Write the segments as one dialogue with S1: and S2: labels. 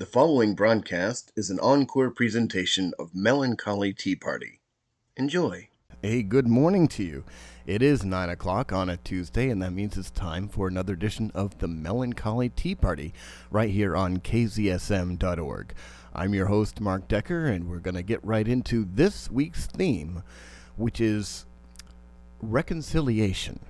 S1: The following broadcast is an encore presentation of Melancholy Tea Party. Enjoy.
S2: A good morning to you. It is 9 o'clock on a Tuesday, and that means it's time for another edition of the Melancholy Tea Party right here on KZSM.org. I'm your host, Mark Decker, and we're going to get right into this week's theme, which is reconciliation.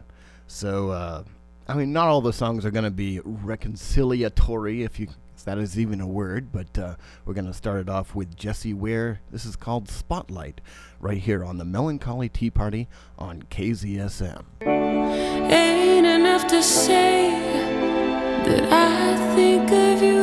S2: So, uh, I mean, not all the songs are going to be reconciliatory, if you if that is even a word, but uh, we're going to start it off with Jessie Ware. This is called Spotlight, right here on the Melancholy Tea Party on KZSM.
S3: Ain't enough to say that I think of you.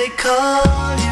S3: they call you.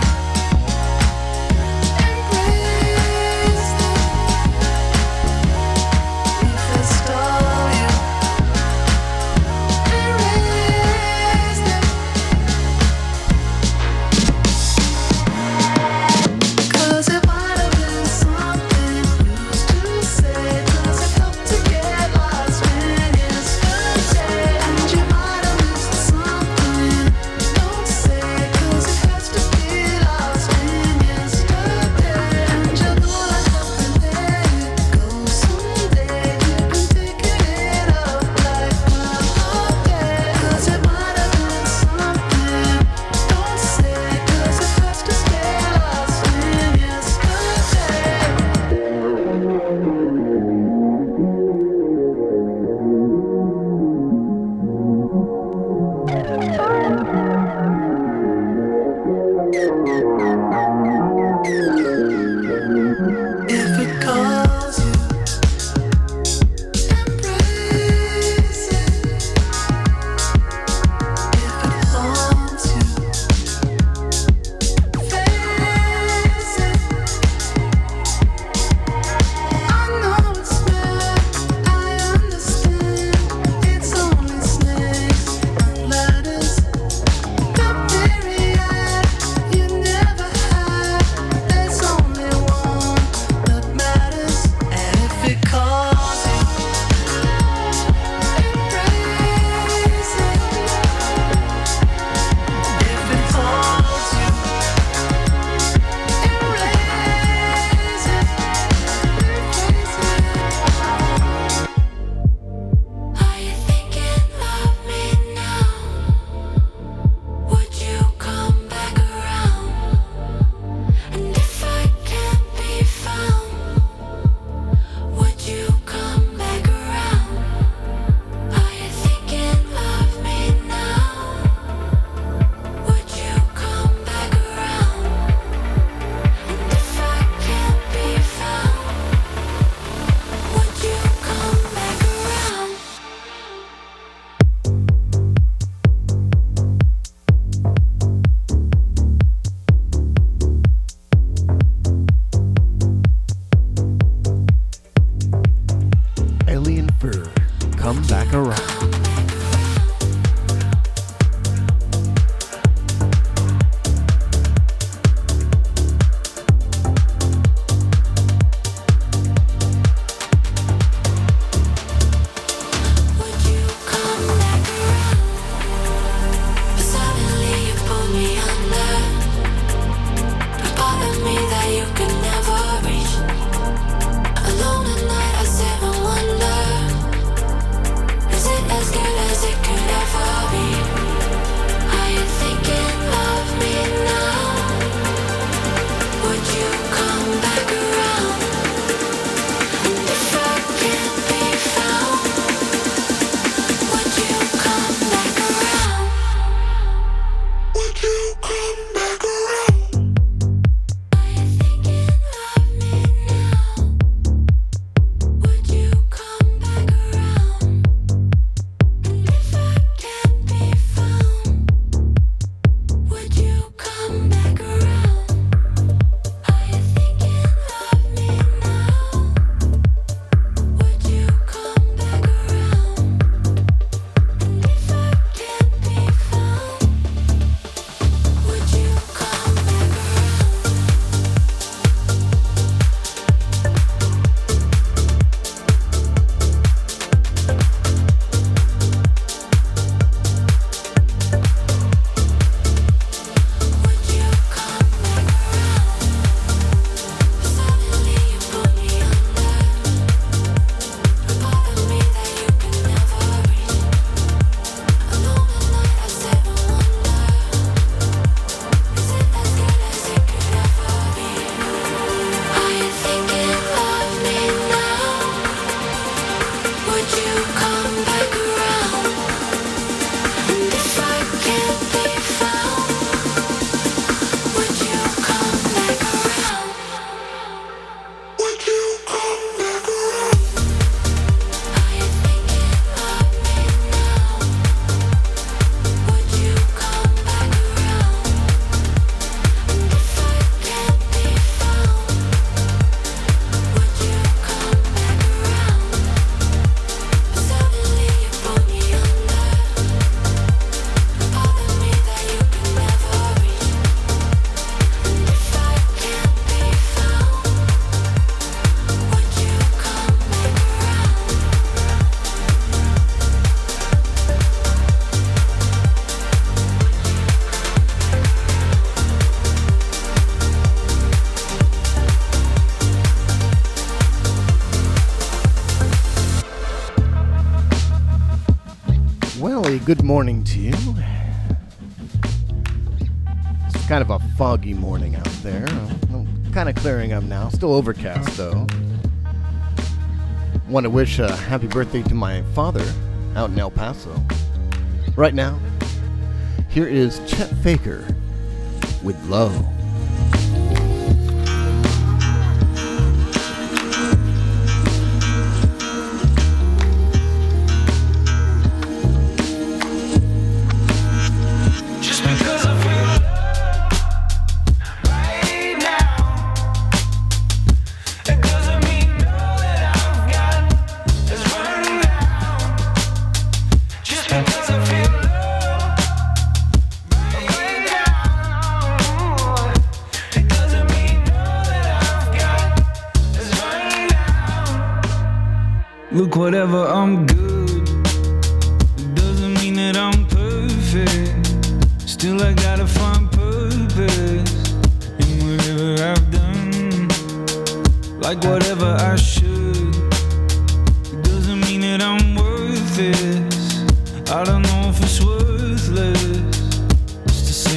S2: morning to you. It's kind of a foggy morning out there. I'm kind of clearing up now. Still overcast though. Want to wish a happy birthday to my father out in El Paso. Right now, here is Chet Faker with
S4: Love.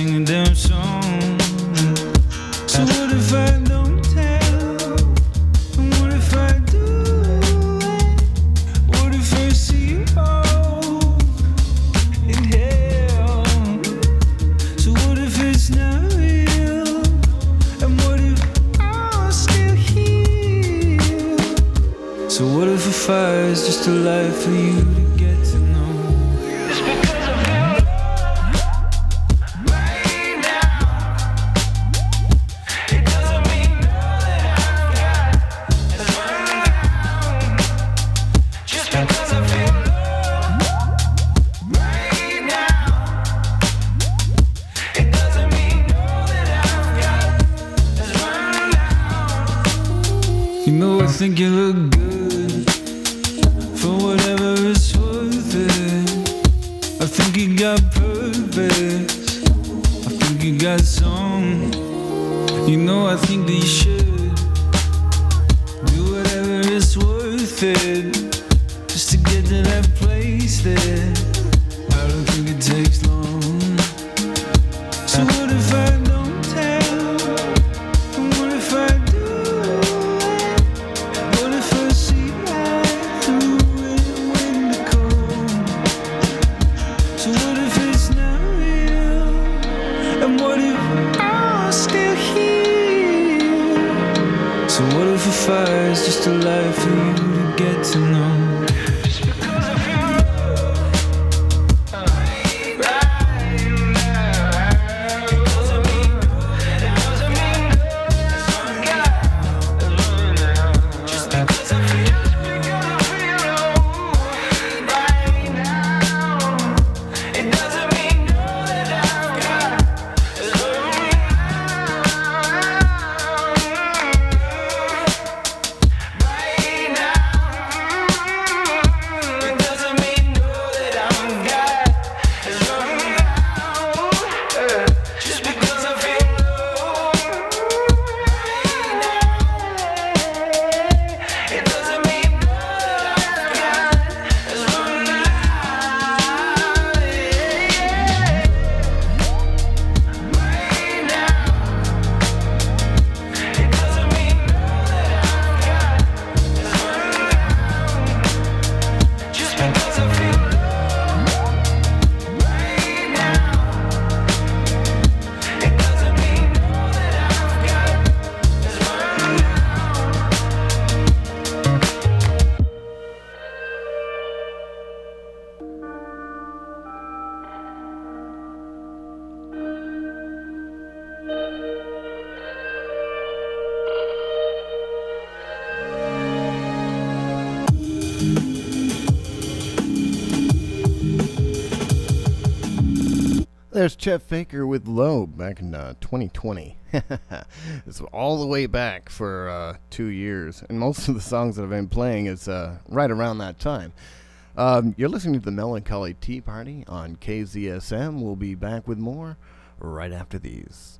S4: sing them
S2: songs. Chet Faker with Loeb back in uh, 2020. it's all the way back for uh, two years, and most of the songs that I've been playing is uh, right around that time. Um, you're listening to the Melancholy Tea Party on KZSM. We'll be back with more right after these.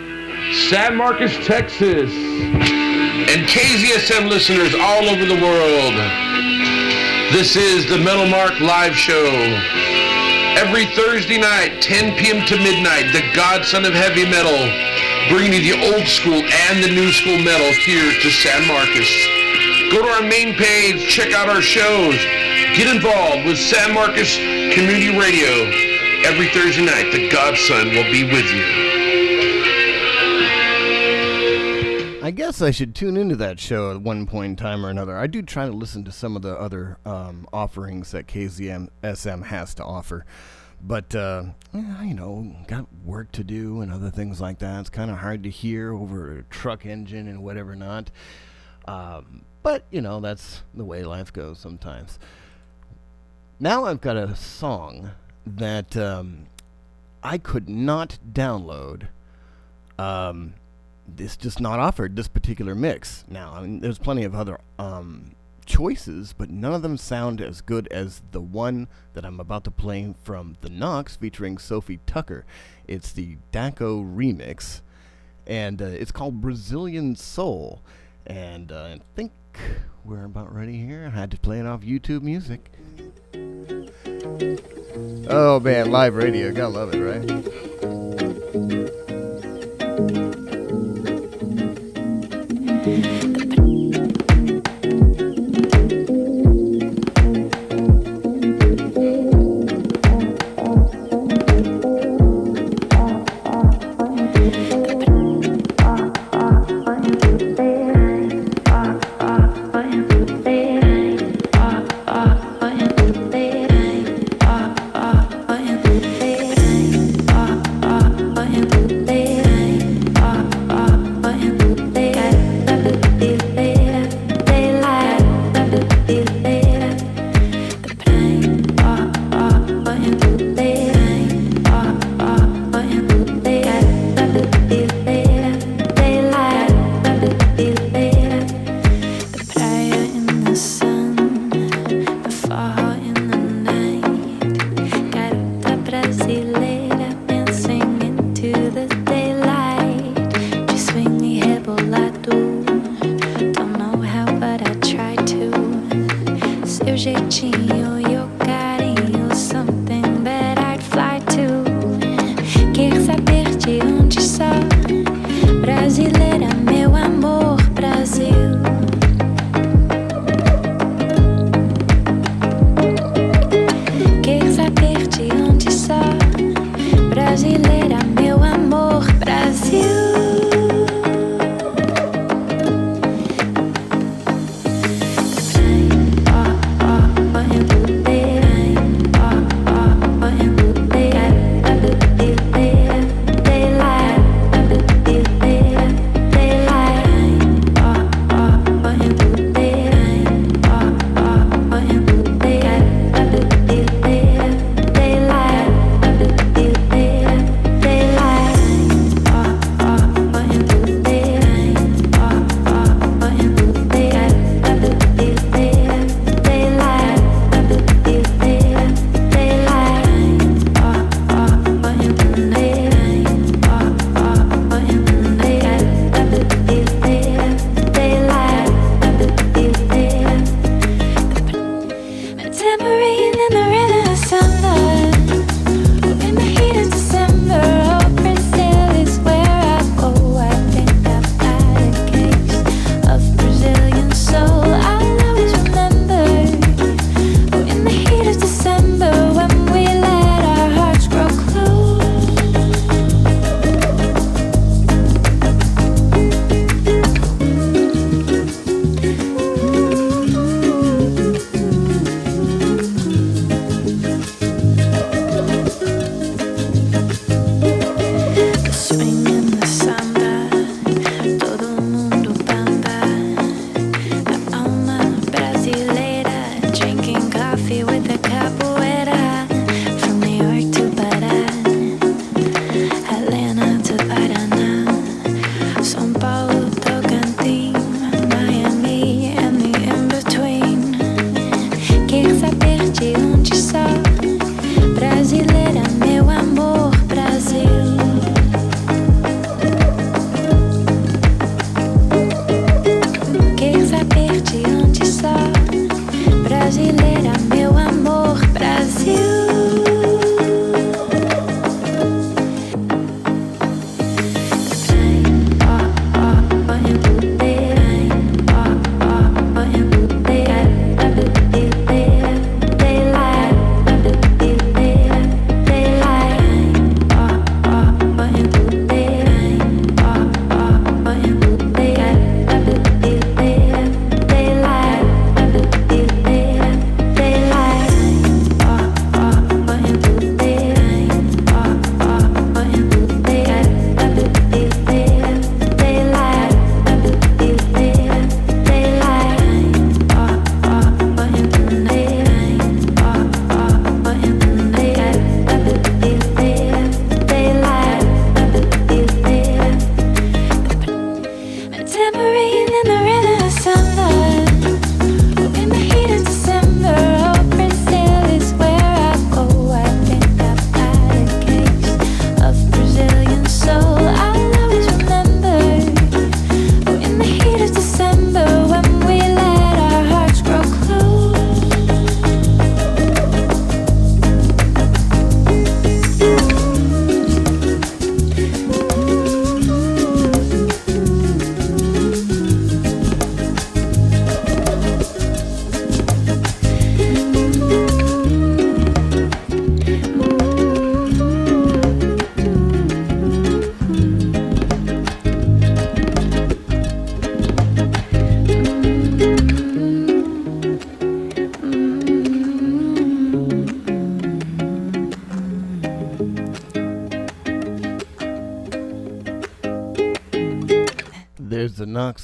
S5: San Marcos, Texas, and KZSM listeners all over the world. This is the Metal Mark Live Show. Every Thursday night, 10 p.m. to midnight, the godson of heavy metal, bringing you the old school and the new school metal here to San Marcos. Go to our main page, check out our shows, get involved with San Marcos Community Radio. Every Thursday night, the godson will be with you.
S2: I guess I should tune into that show at one point in time or another. I do try to listen to some of the other um, offerings that KZM SM has to offer. But, uh, you know, got work to do and other things like that. It's kind of hard to hear over a truck engine and whatever not. Um, but, you know, that's the way life goes sometimes. Now I've got a song that um, I could not download. Um, it's just not offered this particular mix. Now, I mean, there's plenty of other um, choices, but none of them sound as good as the one that I'm about to play from The Knocks featuring Sofi Tukker. It's the Daco remix, and uh, it's called Brazilian Soul. And uh, I think we're about ready here. I had to play it off YouTube Music. Oh man, live radio, gotta love it, right?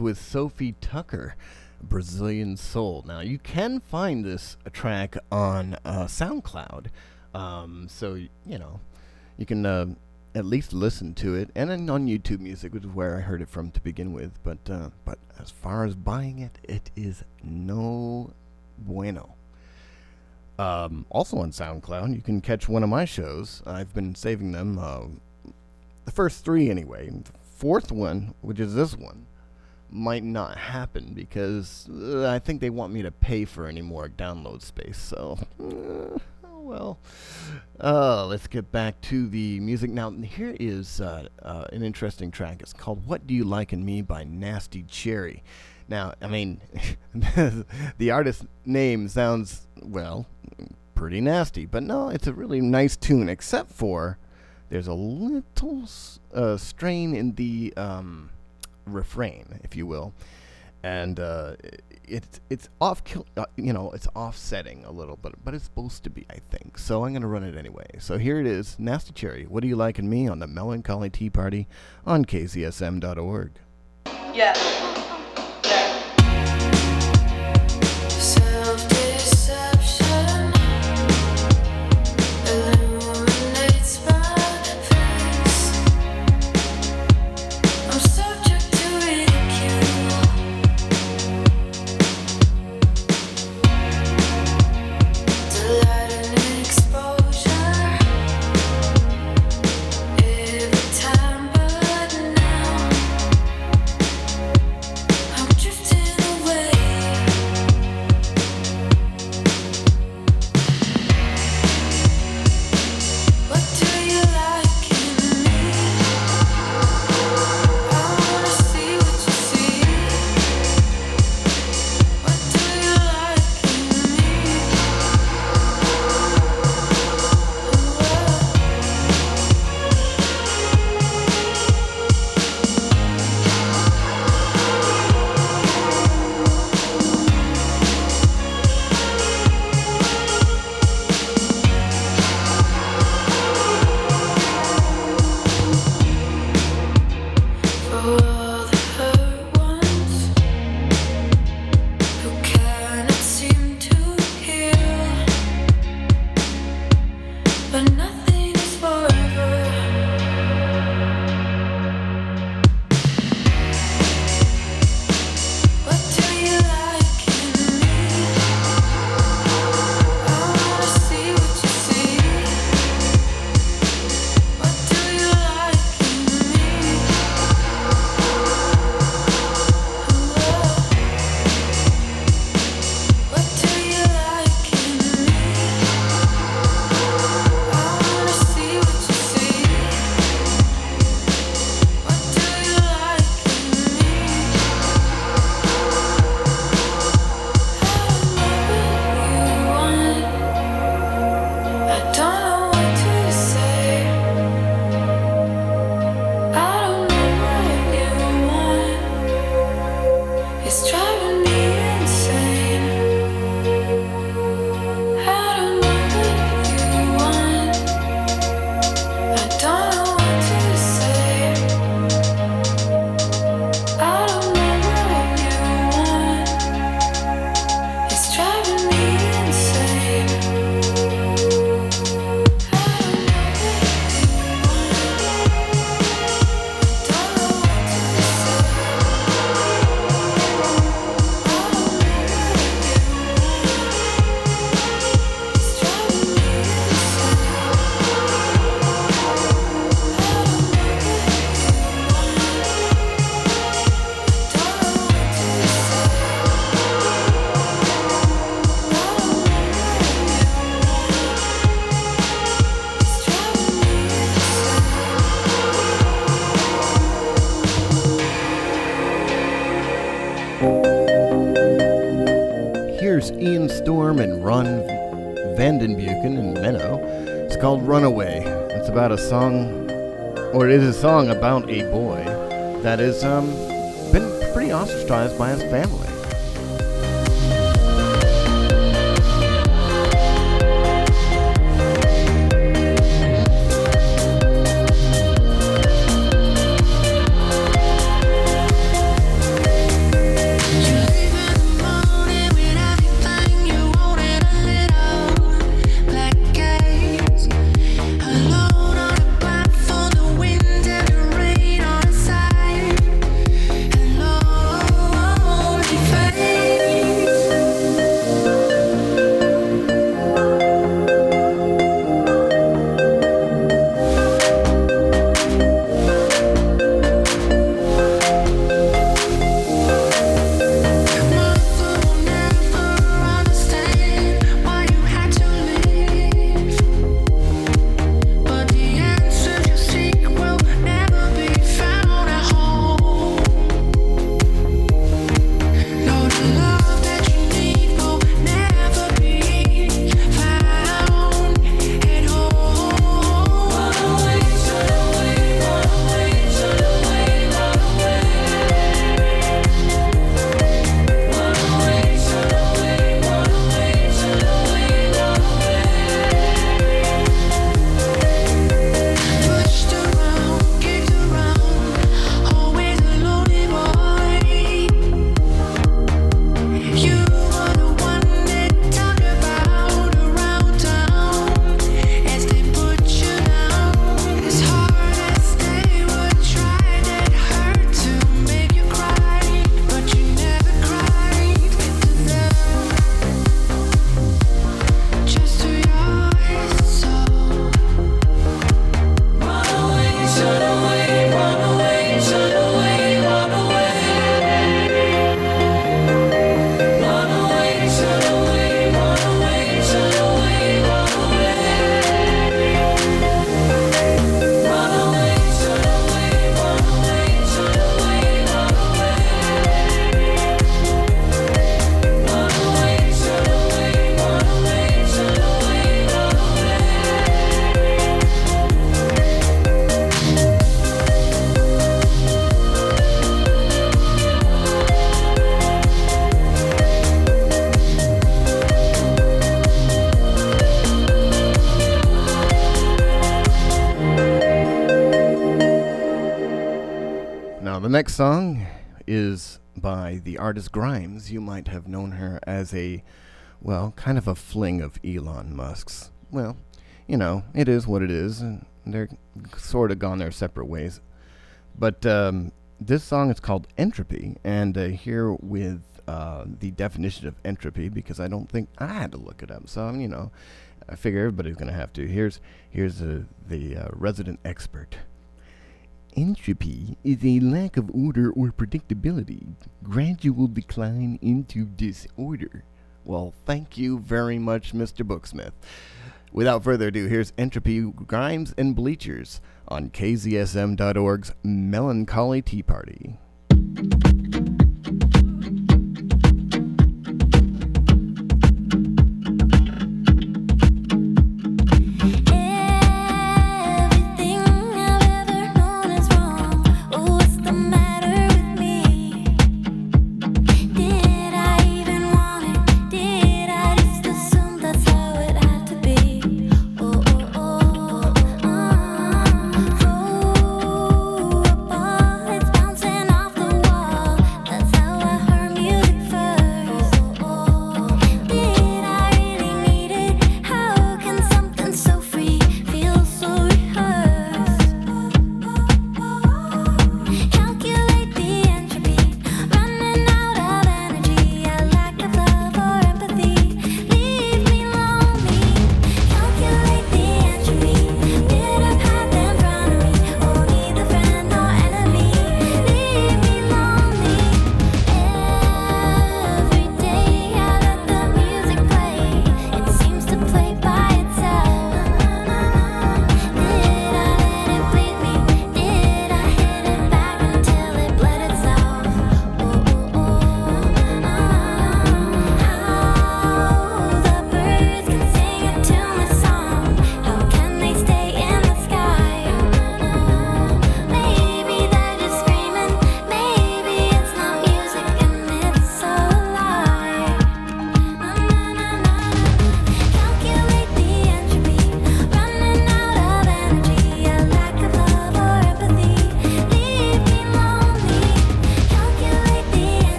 S2: With Sofi Tukker, Brazilian Soul. Now, you can find this track on uh, SoundCloud. Um, so, you know, you can uh, at least listen to it. And then on YouTube Music, which is where I heard it from to begin with. But, uh, but as far as buying it, it is no bueno. Um, also on SoundCloud, you can catch one of my shows. I've been saving them, uh, the first three anyway. The fourth one, which is this one, might not happen because uh, I think they want me to pay for any more download space. So, uh, oh well. Uh, let's get back to the music. Now, here is uh, uh, an interesting track. It's called What Do You Like in Me by Nasty Cherry. Now, I mean, the artist name sounds, well, pretty nasty, but no, it's a really nice tune, except for there's a little uh, strain in the um, refrain, if you will, and uh, it's it's off, kil- uh, you know, it's offsetting a little bit, but it's supposed to be, I think. So I'm gonna run it anyway. So here it is, Nasty Cherry. What do you like in me on the Melancholy Tea Party on KZSM.org.
S3: Yeah.
S2: Song about a boy that has um, been pretty ostracized by his family.
S6: Artist Grimes. You might have known her as a, well, kind of a fling of Elon Musk's. Well, you know, it is what it is, and they're sort of gone their separate ways. But um, this song is called Entropy, and uh, here with uh, the definition of entropy, because I don't think I had to look it up. So, you know, I figure everybody's to have to. Here's here's uh, the uh, resident expert. Entropy is a lack of order or predictability, gradual decline into disorder. Well, thank you very much, Mr. Booksmith. Without further ado, here's Entropy Grimes and Bleachers on KZSM.org's Melancholy Tea Party.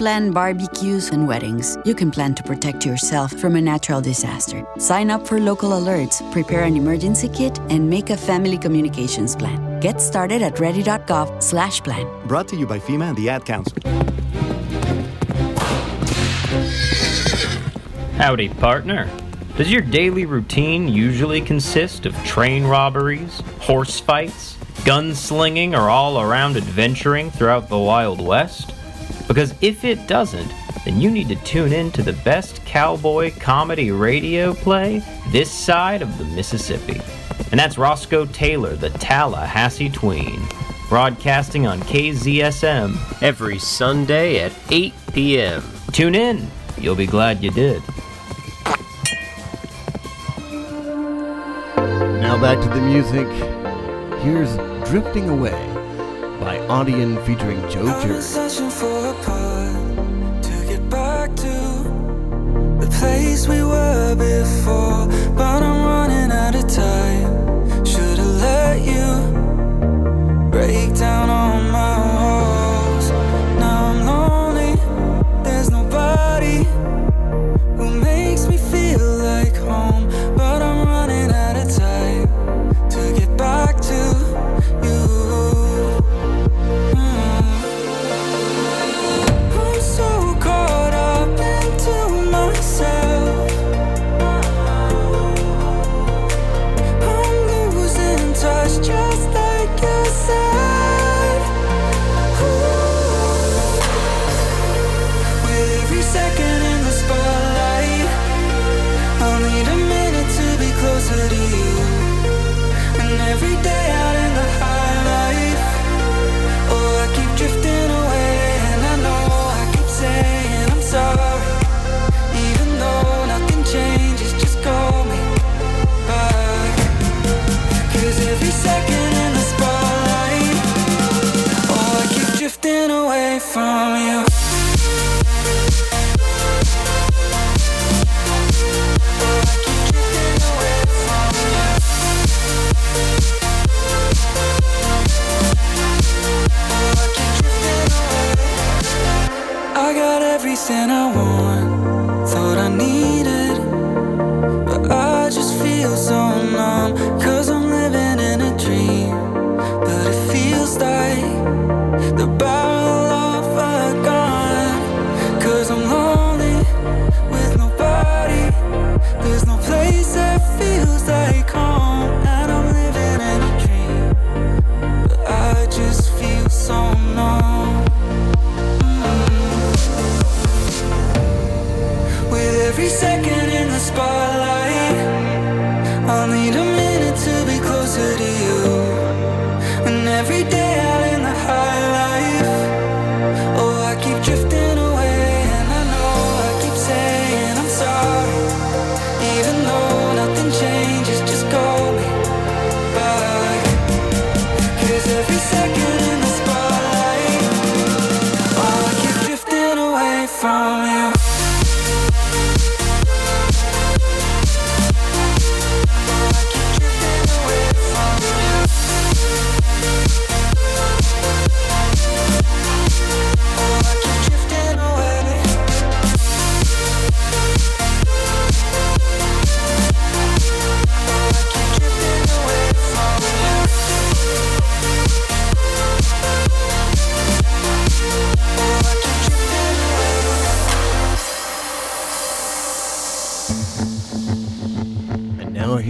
S7: Plan barbecues and weddings, you can plan to protect yourself from a natural disaster. Sign up for local alerts, prepare an emergency kit, and make a family communications plan. Get started at ready.gov/plan.
S8: Brought to you by FEMA and the Ad Council.
S9: Howdy, partner. Does your daily routine usually consist of train robberies, horse fights, gunslinging, or all around adventuring throughout the Wild West? Because if it doesn't, then you need to tune in to the best cowboy comedy radio play this side of the Mississippi. And that's Roscoe Taylor, the Tallahassee Tween, broadcasting on KZSM
S10: every Sunday at 8 p.m.
S9: Tune in. You'll be glad you did.
S6: Now back to the music. Here's Drifting Away by Audion featuring Joe
S11: I've
S6: Jerry.
S11: We were before, but I'm running out of time. Should've let you break down all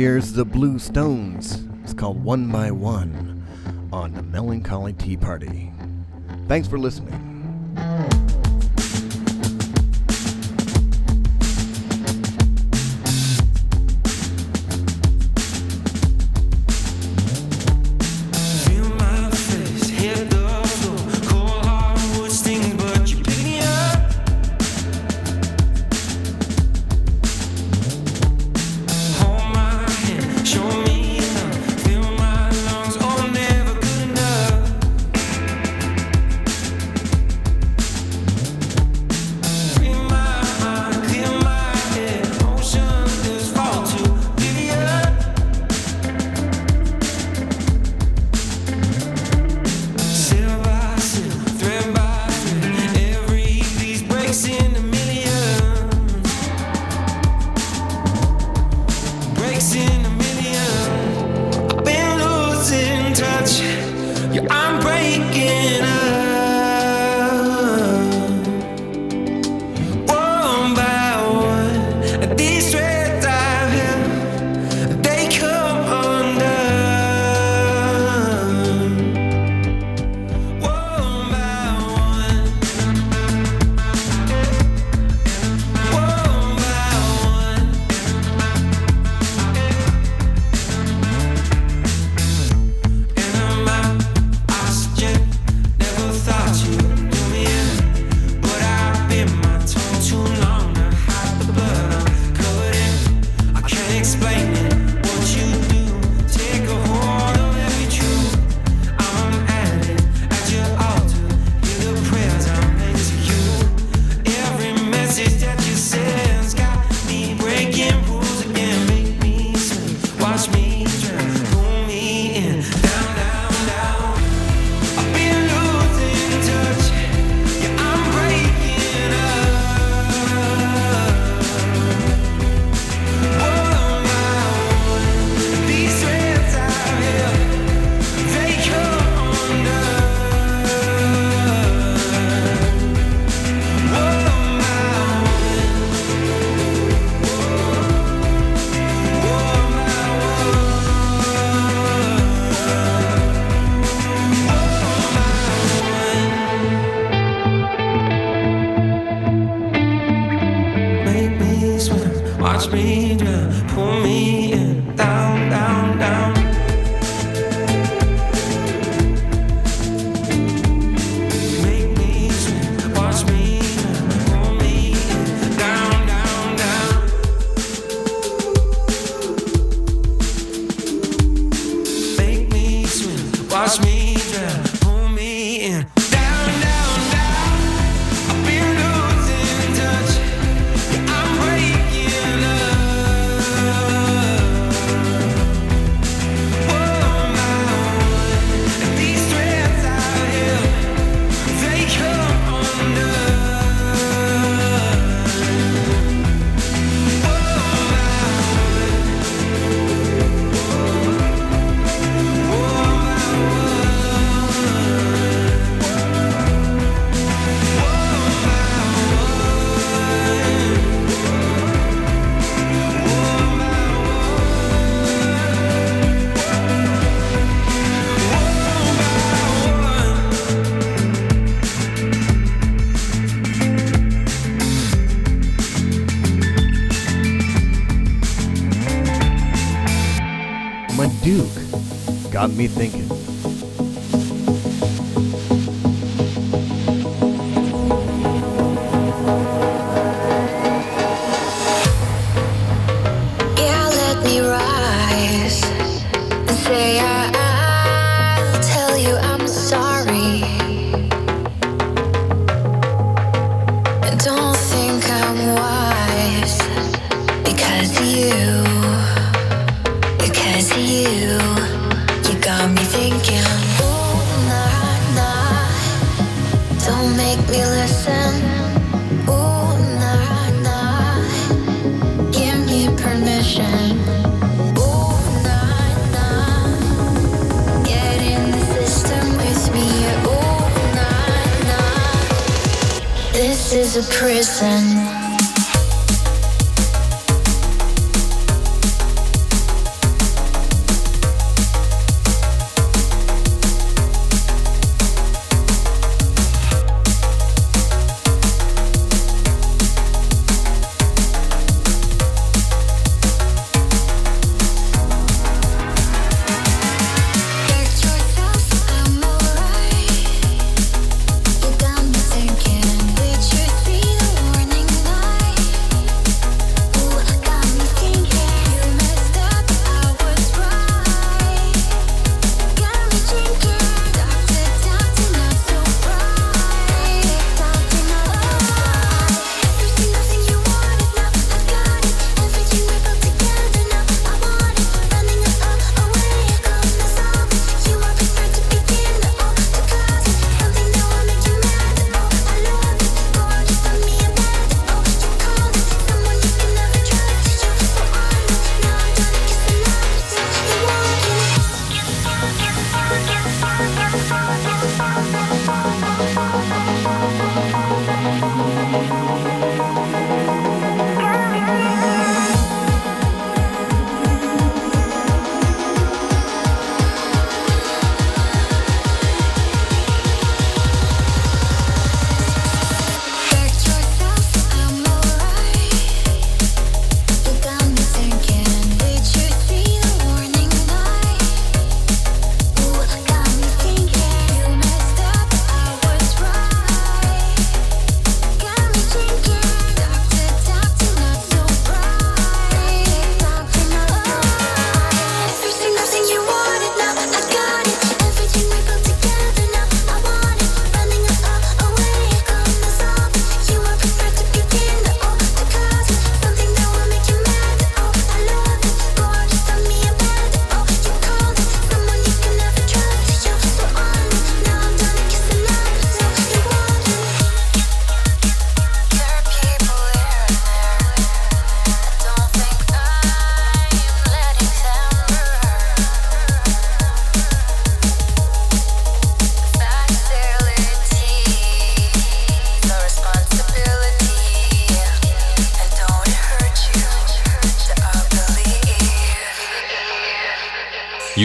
S11: here's the Blue Stones. It's called One by One on the Melancholy Tea Party. Thanks for listening.
S12: Got me
S13: thinking.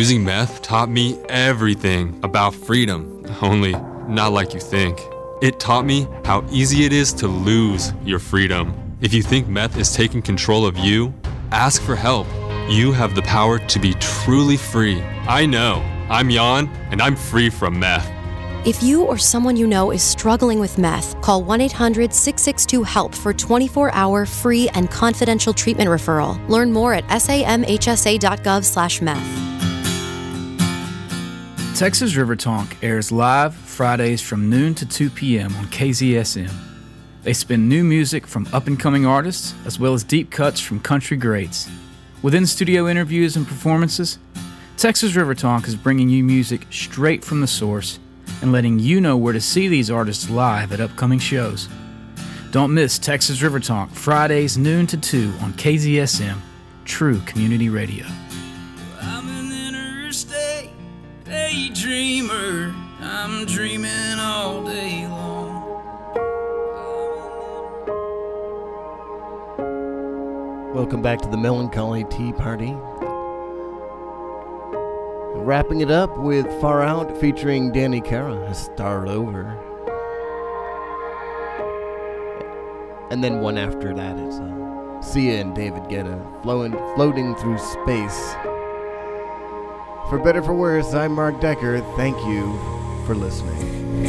S14: Using meth taught me everything about freedom, only not like you think. It taught me how easy it is to lose your freedom. If you think meth is taking control of you, ask for help. You have the power to be truly free. I know. I'm Jan, and I'm free from meth.
S15: If you or someone you know is struggling with meth, call 1 800 662 HELP for 24 hour free and confidential treatment referral. Learn more at samhsa.gov slash meth.
S16: Texas River Tonk airs live Fridays from noon to 2 p.m. on KZSM. They spin new music from up and coming artists as well as deep cuts from country greats. Within studio interviews and performances, Texas River Tonk is bringing you music straight from the source and letting you know where to see these artists live at upcoming shows. Don't miss Texas River Tonk Fridays noon to 2 on KZSM, True Community Radio.
S4: Daydreamer. I'm dreaming all day long.
S13: Welcome back to the Melancholy Tea Party. Wrapping it up with Far Out featuring Danny Cara, Start Over. And then one after that is uh, Sia and David Guetta flowing, floating through space.
S3: For better for worse, I'm Mark Decker. Thank you for listening.